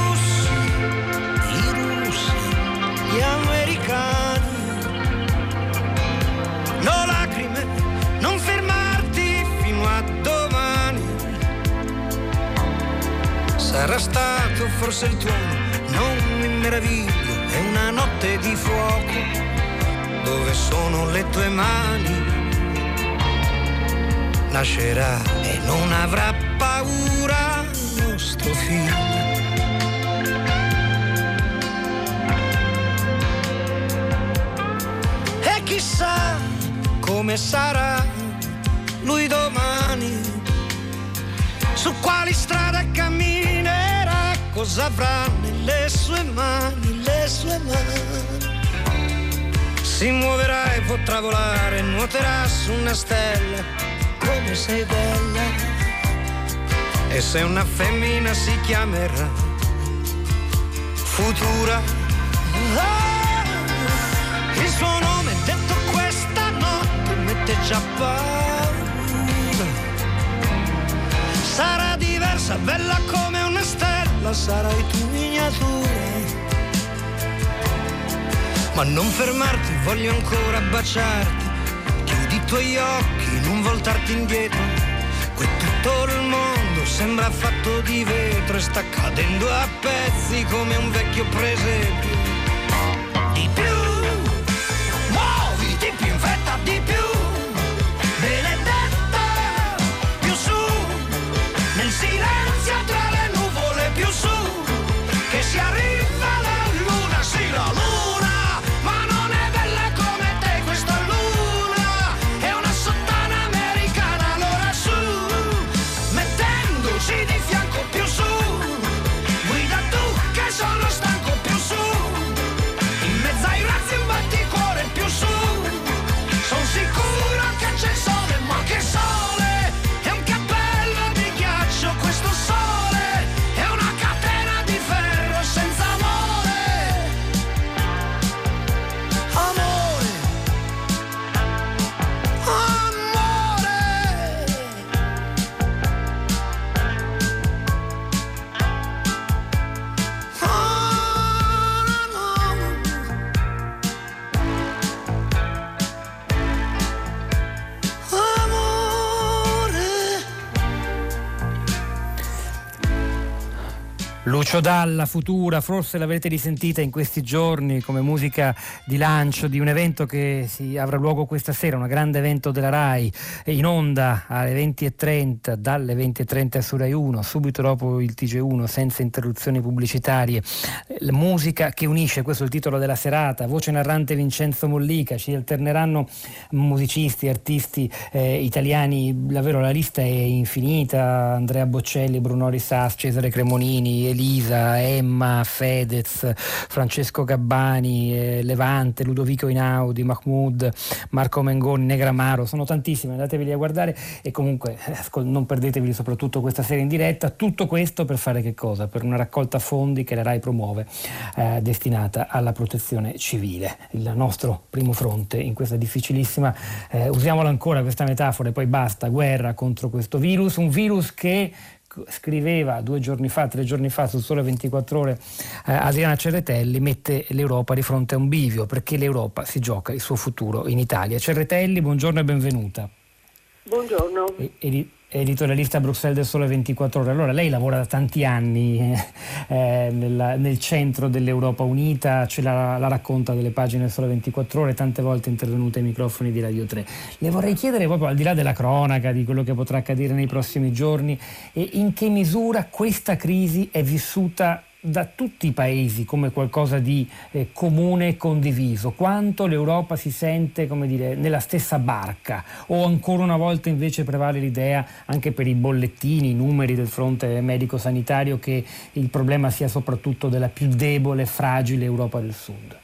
gli americani. No lacrime, non fermarti fino a domani. Sarà stato forse il tuono, non mi meraviglio, è una notte di fuoco. Dove sono le tue mani? nascerà e non avrà paura nostro figlio. Chissà come sarà lui domani, su quali strade camminerà, cosa avrà nelle sue mani, le sue mani si muoverà e potrà volare, nuoterà su una stella, come sei bella. E se una femmina si chiamerà Futura. Ah, il suo nome notte già paura. Sarà diversa, bella come una stella, sarai tu miniatura ma non fermarti, voglio ancora baciarti. Chiudi i tuoi occhi, non voltarti indietro. Qui tutto il mondo sembra fatto di vetro e sta cadendo a pezzi come un vecchio presepio. Silenzio tra le nuvole, più su, che si arriva Lucio Dalla, Futura, forse l'avrete risentita in questi giorni come musica di lancio di un evento che si avrà luogo questa sera, un grande evento della RAI, in onda alle 20.30, dalle 20.30 su RAI 1, subito dopo il TG1, senza interruzioni pubblicitarie. La musica che unisce, questo è il titolo della serata, voce narrante Vincenzo Mollica, ci alterneranno musicisti, artisti eh, italiani, davvero la lista è infinita, Andrea Boccelli, Bruno Risas, Cesare Cremonini, Elisa. Elisa, Emma, Fedez, Francesco Gabbani, eh, Levante, Ludovico Inaudi, Mahmoud, Marco Mengoni, Negramaro, sono tantissime, andateveli a guardare e comunque eh, non perdetevi soprattutto questa serie in diretta, tutto questo per fare che cosa? Per una raccolta fondi che la RAI promuove eh, destinata alla protezione civile, il nostro primo fronte in questa difficilissima, eh, usiamola ancora questa metafora e poi basta, guerra contro questo virus, un virus che scriveva due giorni fa, tre giorni fa su Sole 24 Ore eh, Adriana Cerretelli mette l'Europa di fronte a un bivio perché l'Europa si gioca il suo futuro in Italia. Cerretelli, buongiorno e benvenuta. Buongiorno. E, e, editorialista a Bruxelles del Sole 24 Ore. Allora, lei lavora da tanti anni eh, nel, nel, centro dell'Europa Unita, ce la, la, racconta delle pagine del Sole 24 Ore, tante volte intervenuta ai microfoni di Radio 3. Le vorrei chiedere proprio al di là della cronaca, di quello che potrà accadere nei prossimi giorni, in che misura questa crisi è vissuta da tutti i paesi come qualcosa di eh, comune e condiviso, quanto l'Europa si sente come dire, nella stessa barca o ancora una volta invece prevale l'idea anche per i bollettini, i numeri del fronte medico-sanitario che il problema sia soprattutto della più debole, fragile Europa del Sud.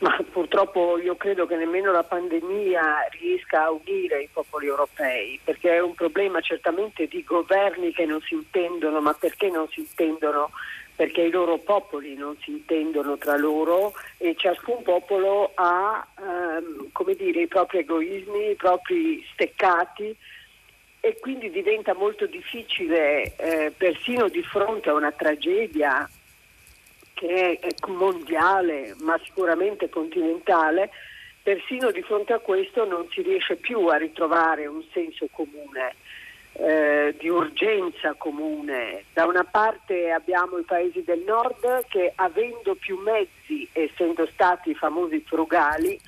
Ma purtroppo io credo che nemmeno la pandemia riesca a unire i popoli europei, perché è un problema certamente di governi che non si intendono, ma perché non si intendono? Perché i loro popoli non si intendono tra loro e ciascun popolo ha ehm, dire, i propri egoismi, i propri steccati e quindi diventa molto difficile, eh, persino di fronte a una tragedia che è mondiale ma sicuramente continentale, persino di fronte a questo non si riesce più a ritrovare un senso comune. Eh, di urgenza comune. Da una parte abbiamo i paesi del nord che avendo più mezzi, essendo stati famosi frugali,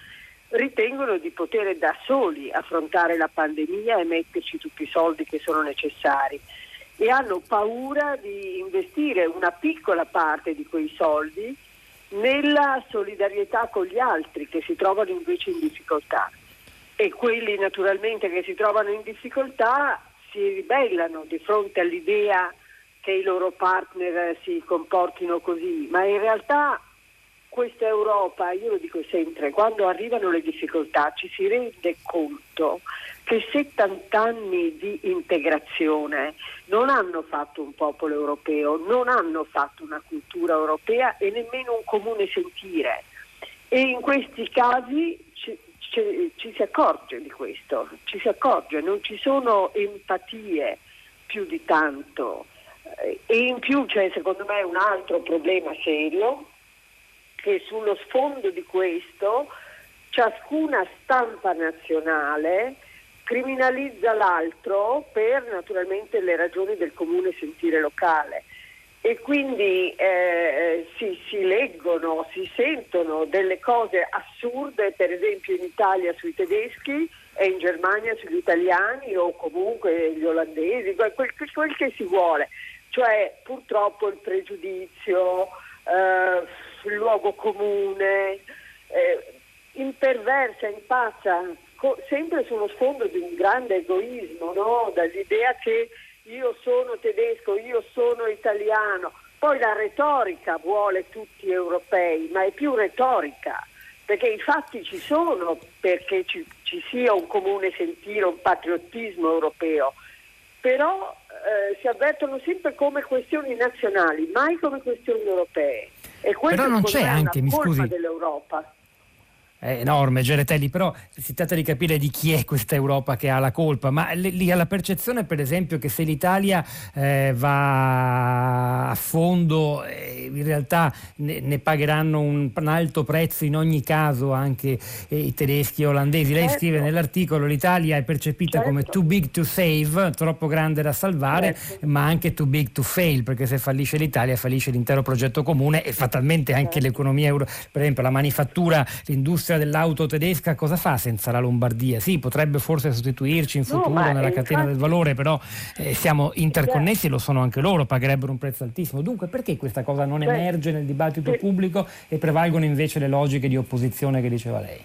ritengono di poter da soli affrontare la pandemia e metterci tutti i soldi che sono necessari e hanno paura di investire una piccola parte di quei soldi nella solidarietà con gli altri che si trovano invece in difficoltà. E quelli naturalmente che si trovano in difficoltà si ribellano di fronte all'idea che i loro partner si comportino così, ma in realtà questa Europa, io lo dico sempre, quando arrivano le difficoltà ci si rende conto che 70 anni di integrazione non hanno fatto un popolo europeo, non hanno fatto una cultura europea e nemmeno un comune sentire. E in questi casi ci, ci, ci si accorge di questo, ci si accorge, non ci sono empatie più di tanto. E in più c'è secondo me un altro problema serio che sullo sfondo di questo ciascuna stampa nazionale criminalizza l'altro per naturalmente le ragioni del comune sentire locale e quindi eh, si, si, leggono, si sentono delle cose assurde, per esempio in Italia sui tedeschi e in Germania sugli italiani o comunque gli olandesi, quel, quel che si vuole, cioè purtroppo il pregiudizio. Eh, sul luogo comune, eh, imperversa, impazza, co- sempre sullo sfondo di un grande egoismo, no? dall'idea che io sono tedesco, io sono italiano. Poi la retorica vuole tutti europei, ma è più retorica, perché i fatti ci sono perché ci, ci sia un comune sentire, un patriottismo europeo, però eh, si avvertono sempre come questioni nazionali, mai come questioni europee. E Però non c'è anche, mi scusi. dell'Europa enorme Geretelli, però si tratta di capire di chi è questa Europa che ha la colpa, ma lì ha la percezione per esempio che se l'Italia eh, va a fondo eh, in realtà ne, ne pagheranno un, un, alto prezzo in ogni caso anche eh, i tedeschi e olandesi. Lei certo. scrive nell'articolo l'Italia è percepita certo. come too big to save, troppo grande da salvare, certo. ma anche too big to fail, perché se fallisce l'Italia fallisce l'intero progetto comune e fatalmente anche certo. l'economia euro, per esempio la manifattura, l'industria industria dell'auto tedesca cosa fa senza la Lombardia? Sì, potrebbe forse sostituirci in futuro no, nella catena del valore, però eh, siamo interconnessi e lo sono anche loro, pagherebbero un prezzo altissimo. Dunque perché questa cosa non Beh, emerge nel dibattito pubblico e prevalgono invece le logiche di opposizione che diceva lei?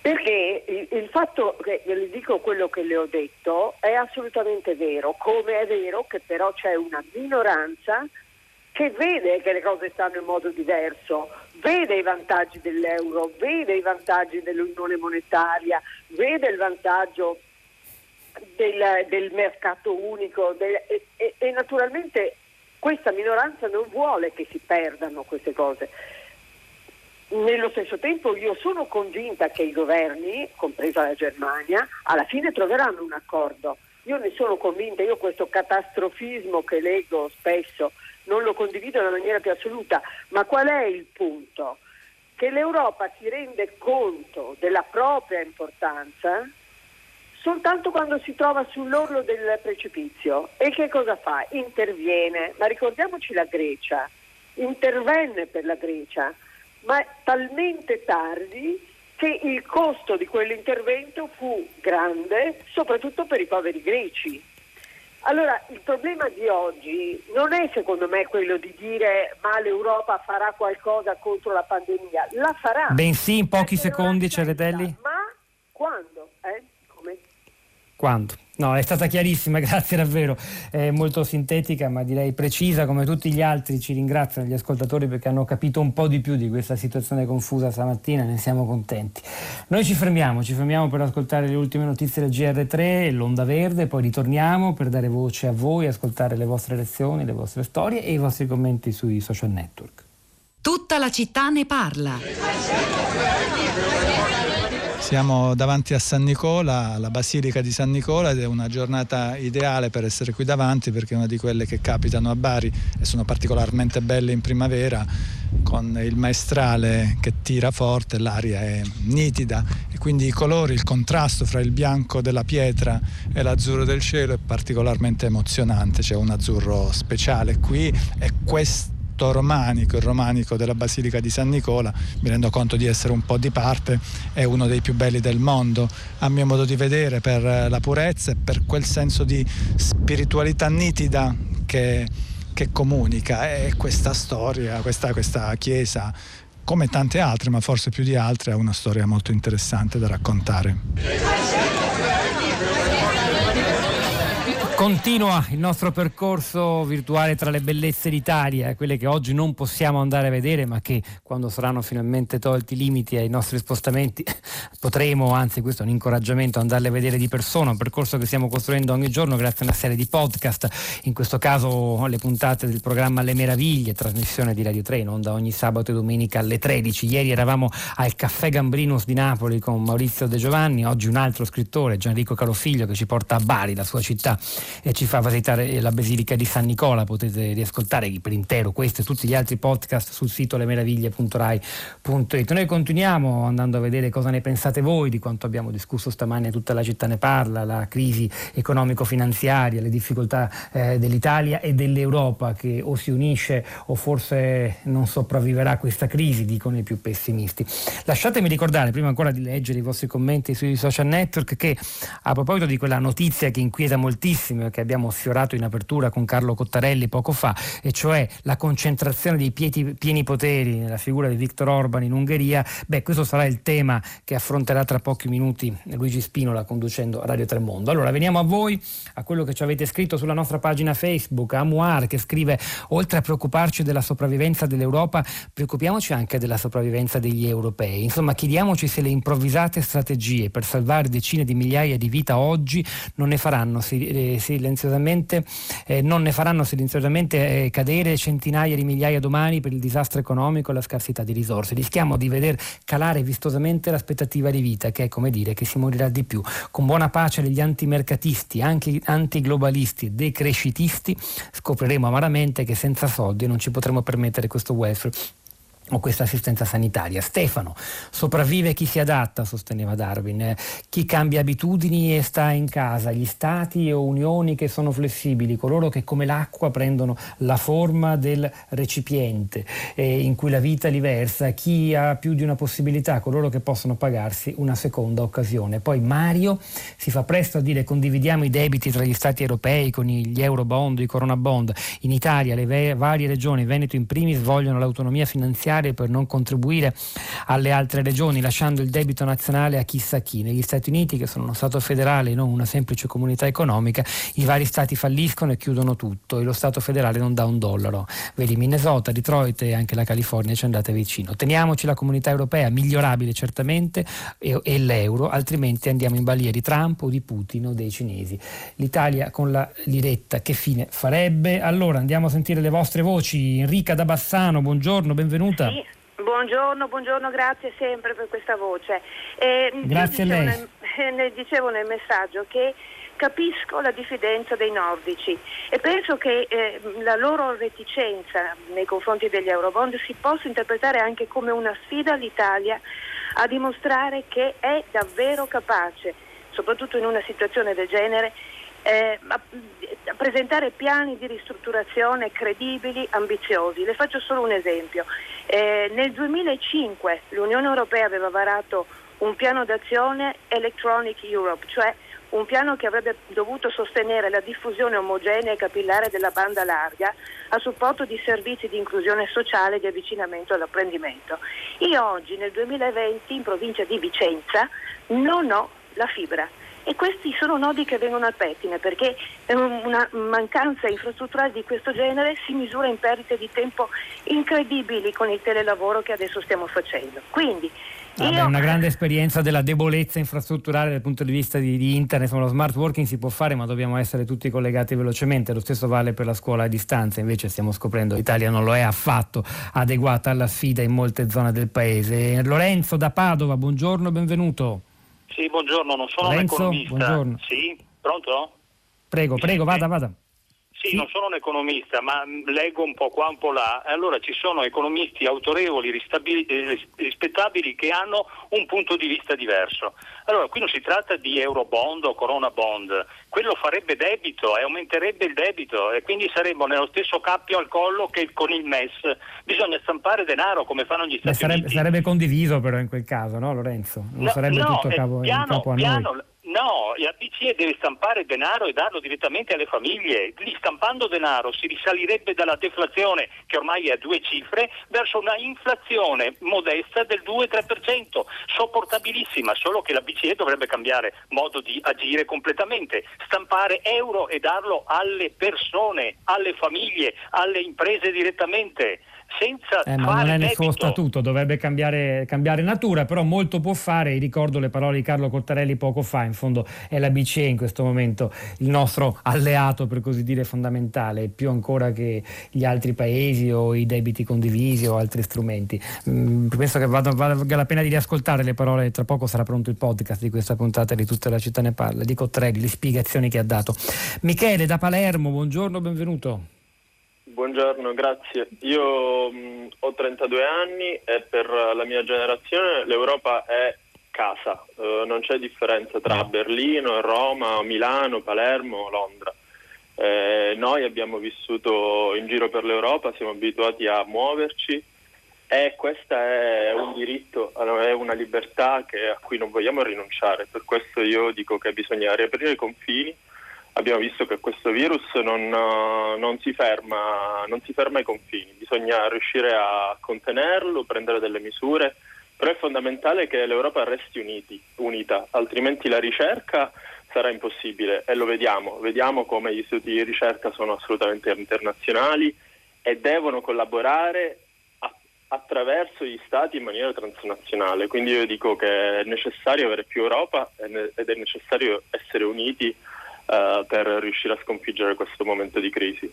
Perché il, il, fatto che le dico quello che le ho detto è assolutamente vero, come è vero che però c'è una minoranza che vede che le cose stanno in modo diverso, vede i vantaggi dell'euro, vede i vantaggi dell'unione monetaria, vede il vantaggio del, del mercato unico del, e, e, e naturalmente questa minoranza non vuole che si perdano queste cose. Nello stesso tempo io sono convinta che i governi, compresa la Germania, alla fine troveranno un accordo. Io ne sono convinta, io questo catastrofismo che leggo spesso non lo condivido nella maniera più assoluta, ma qual è il punto? Che l'Europa si rende conto della propria importanza soltanto quando si trova sull'orlo del precipizio. E che cosa fa? Interviene, ma ricordiamoci la Grecia, intervenne per la Grecia, ma talmente tardi che il costo di quell'intervento fu grande, soprattutto per i poveri greci. Allora, il problema di oggi non è secondo me quello di dire ma l'Europa farà qualcosa contro la pandemia, la farà. Bensì in pochi secondi, Ceretelli. Ma quando? Eh? Come? Quando? No, è stata chiarissima, grazie davvero, è molto sintetica ma direi precisa come tutti gli altri, ci ringraziano gli ascoltatori perché hanno capito un po' di più di questa situazione confusa stamattina, ne siamo contenti. Noi ci fermiamo, ci fermiamo per ascoltare le ultime notizie del GR3, l'Onda Verde, poi ritorniamo per dare voce a voi, ascoltare le vostre lezioni, le vostre storie e i vostri commenti sui social network. Tutta la città ne parla. Siamo davanti a San Nicola, la Basilica di San Nicola ed è una giornata ideale per essere qui davanti perché è una di quelle che capitano a Bari e sono particolarmente belle in primavera con il maestrale che tira forte, l'aria è nitida e quindi i colori, il contrasto fra il bianco della pietra e l'azzurro del cielo è particolarmente emozionante, c'è un azzurro speciale qui e questo tutto romanico, il romanico della Basilica di San Nicola, mi rendo conto di essere un po' di parte, è uno dei più belli del mondo, a mio modo di vedere, per la purezza e per quel senso di spiritualità nitida che, che comunica. E questa storia, questa, questa chiesa come tante altre, ma forse più di altre, ha una storia molto interessante da raccontare. Continua il nostro percorso virtuale tra le bellezze d'Italia, quelle che oggi non possiamo andare a vedere, ma che quando saranno finalmente tolti i limiti ai nostri spostamenti potremo, anzi questo è un incoraggiamento, andarle a vedere di persona, un percorso che stiamo costruendo ogni giorno grazie a una serie di podcast, in questo caso le puntate del programma Le Meraviglie, trasmissione di Radio 3, in onda ogni sabato e domenica alle 13. Ieri eravamo al Caffè Gambrinus di Napoli con Maurizio De Giovanni, oggi un altro scrittore, Gianrico Carofiglio, che ci porta a Bari, la sua città e ci fa visitare la Basilica di San Nicola. Potete riascoltare per intero questo e tutti gli altri podcast sul sito lemeraviglie.rai.it. Noi continuiamo andando a vedere cosa ne pensate voi di quanto abbiamo discusso stamani, tutta la città ne parla, la crisi economico-finanziaria, le difficoltà eh, dell'Italia e dell'Europa che o si unisce o forse non sopravviverà a questa crisi, dicono i più pessimisti. Lasciatemi ricordare, prima ancora di leggere i vostri commenti sui social network, che a proposito di quella notizia che inquieta moltissimo, tantissimo che abbiamo sfiorato in apertura con Carlo Cottarelli poco fa, e cioè la concentrazione dei pieti, pieni poteri nella figura di Viktor Orban in Ungheria, beh questo sarà il tema che affronterà tra pochi minuti Luigi Spinola conducendo Radio Tremondo. Allora veniamo a voi, a quello che ci avete scritto sulla nostra pagina Facebook, Amuar che scrive oltre a preoccuparci della sopravvivenza dell'Europa, preoccupiamoci anche della sopravvivenza degli europei. Insomma, chiediamoci se le improvvisate strategie per salvare decine di migliaia di vita oggi non ne faranno eh, silenziosamente, eh, non ne faranno silenziosamente eh, cadere centinaia di migliaia domani per il disastro economico e la scarsità di risorse. Rischiamo di veder calare vistosamente l'aspettativa di vita, che è come dire che si morirà di più. Con buona pace degli antimercatisti, anche antiglobalisti e decrescitisti, scopriremo amaramente che senza soldi non ci potremo permettere questo welfare o questa assistenza sanitaria. Stefano, sopravvive chi si adatta, sosteneva Darwin, chi cambia abitudini e sta in casa, gli stati o unioni che sono flessibili, coloro che come l'acqua prendono la forma del recipiente eh, in cui la vita li versa, chi ha più di una possibilità, coloro che possono pagarsi una seconda occasione. Poi Mario si fa presto a dire condividiamo i debiti tra gli stati europei con gli euro bond, i corona bond. In Italia le varie regioni, Veneto in primis, vogliono l'autonomia finanziaria finanziarie per non contribuire alle altre regioni, lasciando il debito nazionale a chissà chi. Negli Stati Uniti, che sono uno Stato federale e non una semplice comunità economica, i vari Stati falliscono e chiudono tutto e lo Stato federale non dà un dollaro. Vedi Minnesota, Detroit e anche la California ci andate vicino. Teniamoci la comunità europea, migliorabile certamente, e, e l'euro, altrimenti andiamo in balia di Trump o di Putin o dei cinesi. L'Italia con la liretta che fine farebbe? Allora andiamo a sentire le vostre voci. Enrica da Bassano, buongiorno, benvenuta. Sì, buongiorno, buongiorno, grazie sempre per questa voce. Eh, grazie a lei. Nel, eh, dicevo nel messaggio che capisco la diffidenza dei nordici e penso che eh, la loro reticenza nei confronti degli Eurobond si possa interpretare anche come una sfida all'Italia a dimostrare che è davvero capace, soprattutto in una situazione del genere, eh, presentare piani di ristrutturazione credibili, ambiziosi. Le faccio solo un esempio. Eh, nel 2005 l'Unione Europea aveva varato un piano d'azione Electronic Europe, cioè un piano che avrebbe dovuto sostenere la diffusione omogenea e capillare della banda larga a supporto di servizi di inclusione sociale e di avvicinamento all'apprendimento. Io oggi nel 2020 in provincia di Vicenza non ho la fibra e questi sono nodi che vengono al pettine perché una mancanza infrastrutturale di questo genere si misura in perdite di tempo incredibili con il telelavoro che adesso stiamo facendo. Quindi Vabbè, una grande esperienza della debolezza infrastrutturale dal punto di vista di, di internet, lo smart working si può fare ma dobbiamo essere tutti collegati velocemente, lo stesso vale per la scuola a distanza, invece stiamo scoprendo che l'Italia non lo è affatto adeguata alla sfida in molte zone del paese. Lorenzo da Padova, buongiorno, benvenuto. Sì, buongiorno, non sono Lorenzo, un economista. Buongiorno. Sì, pronto? Prego, prego, vada, vada. Sì, non sono un economista, ma leggo un po' qua, un po' là. Allora ci sono economisti autorevoli, eh, rispettabili, che hanno un punto di vista diverso. Allora, qui non si tratta di eurobond o corona bond, quello farebbe debito e aumenterebbe il debito e quindi saremmo nello stesso cappio al collo che con il MES. Bisogna stampare denaro come fanno gli Stati sarebbe, Uniti. Sarebbe condiviso però in quel caso, no Lorenzo? Non no, sarebbe no, tutto capo, piano, in capo a piano, noi. No, la BCE deve stampare denaro e darlo direttamente alle famiglie. Lì stampando denaro si risalirebbe dalla deflazione, che ormai è a due cifre, verso una inflazione modesta del 2-3%, sopportabilissima, solo che la BCE dovrebbe cambiare modo di agire completamente, stampare euro e darlo alle persone, alle famiglie, alle imprese direttamente senza eh, ma non è nel suo statuto, dovrebbe cambiare, cambiare, natura, però molto può fare, ricordo le parole di Carlo Cottarelli poco fa, in fondo è la BCE in questo momento il nostro alleato per così dire fondamentale, più ancora che gli altri paesi o i debiti condivisi o altri strumenti. Mm, penso che vada, valga la pena di riascoltare le parole, tra poco sarà pronto il podcast di questa puntata di Tutta la città ne parla, di Cottarelli, le spiegazioni che ha dato. Michele da Palermo, buongiorno, benvenuto. Buongiorno, grazie. Io mh, ho 32 anni e per la mia generazione l'Europa è casa, uh, non c'è differenza tra Berlino, Roma, Milano, Palermo, Londra. Eh, noi abbiamo vissuto in giro per l'Europa, siamo abituati a muoverci e questo è un diritto, è una libertà che, a cui non vogliamo rinunciare. Per questo io dico che bisogna riaprire i confini abbiamo visto che questo virus non, eh, non, si ferma, non, si ferma, ai confini, bisogna riuscire a contenerlo, prendere delle misure, però è fondamentale che l'Europa resti uniti, unita, altrimenti la ricerca sarà impossibile e lo vediamo, vediamo come gli istituti di ricerca sono assolutamente internazionali e devono collaborare attraverso gli stati in maniera transnazionale. Quindi io dico che è necessario avere più Europa ed è necessario essere uniti per riuscire a sconfiggere questo momento di crisi.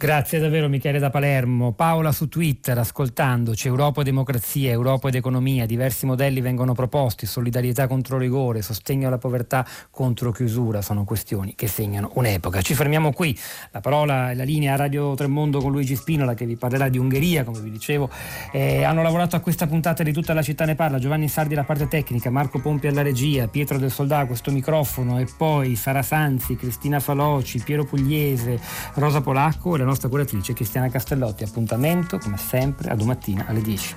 Grazie davvero Michele da Palermo. Paola su Twitter ascoltandoci Europa e democrazia, Europa ed economia, diversi modelli vengono proposti, solidarietà contro rigore, sostegno alla povertà contro chiusura, sono questioni che segnano un'epoca. Ci fermiamo qui, la parola e la linea a Radio Tremondo con Luigi Spinola che vi parlerà di Ungheria, come vi dicevo. Eh, hanno lavorato a questa puntata di tutta la città ne parla, Giovanni Sardi alla parte tecnica, Marco Pompi alla regia, Pietro del Soldà a questo microfono e poi Sara Sanzi, Cristina Faloci, Piero Pugliese, Rosa Polacco e la nostra curatrice Cristiana Castellotti. Appuntamento come sempre a domattina alle 10.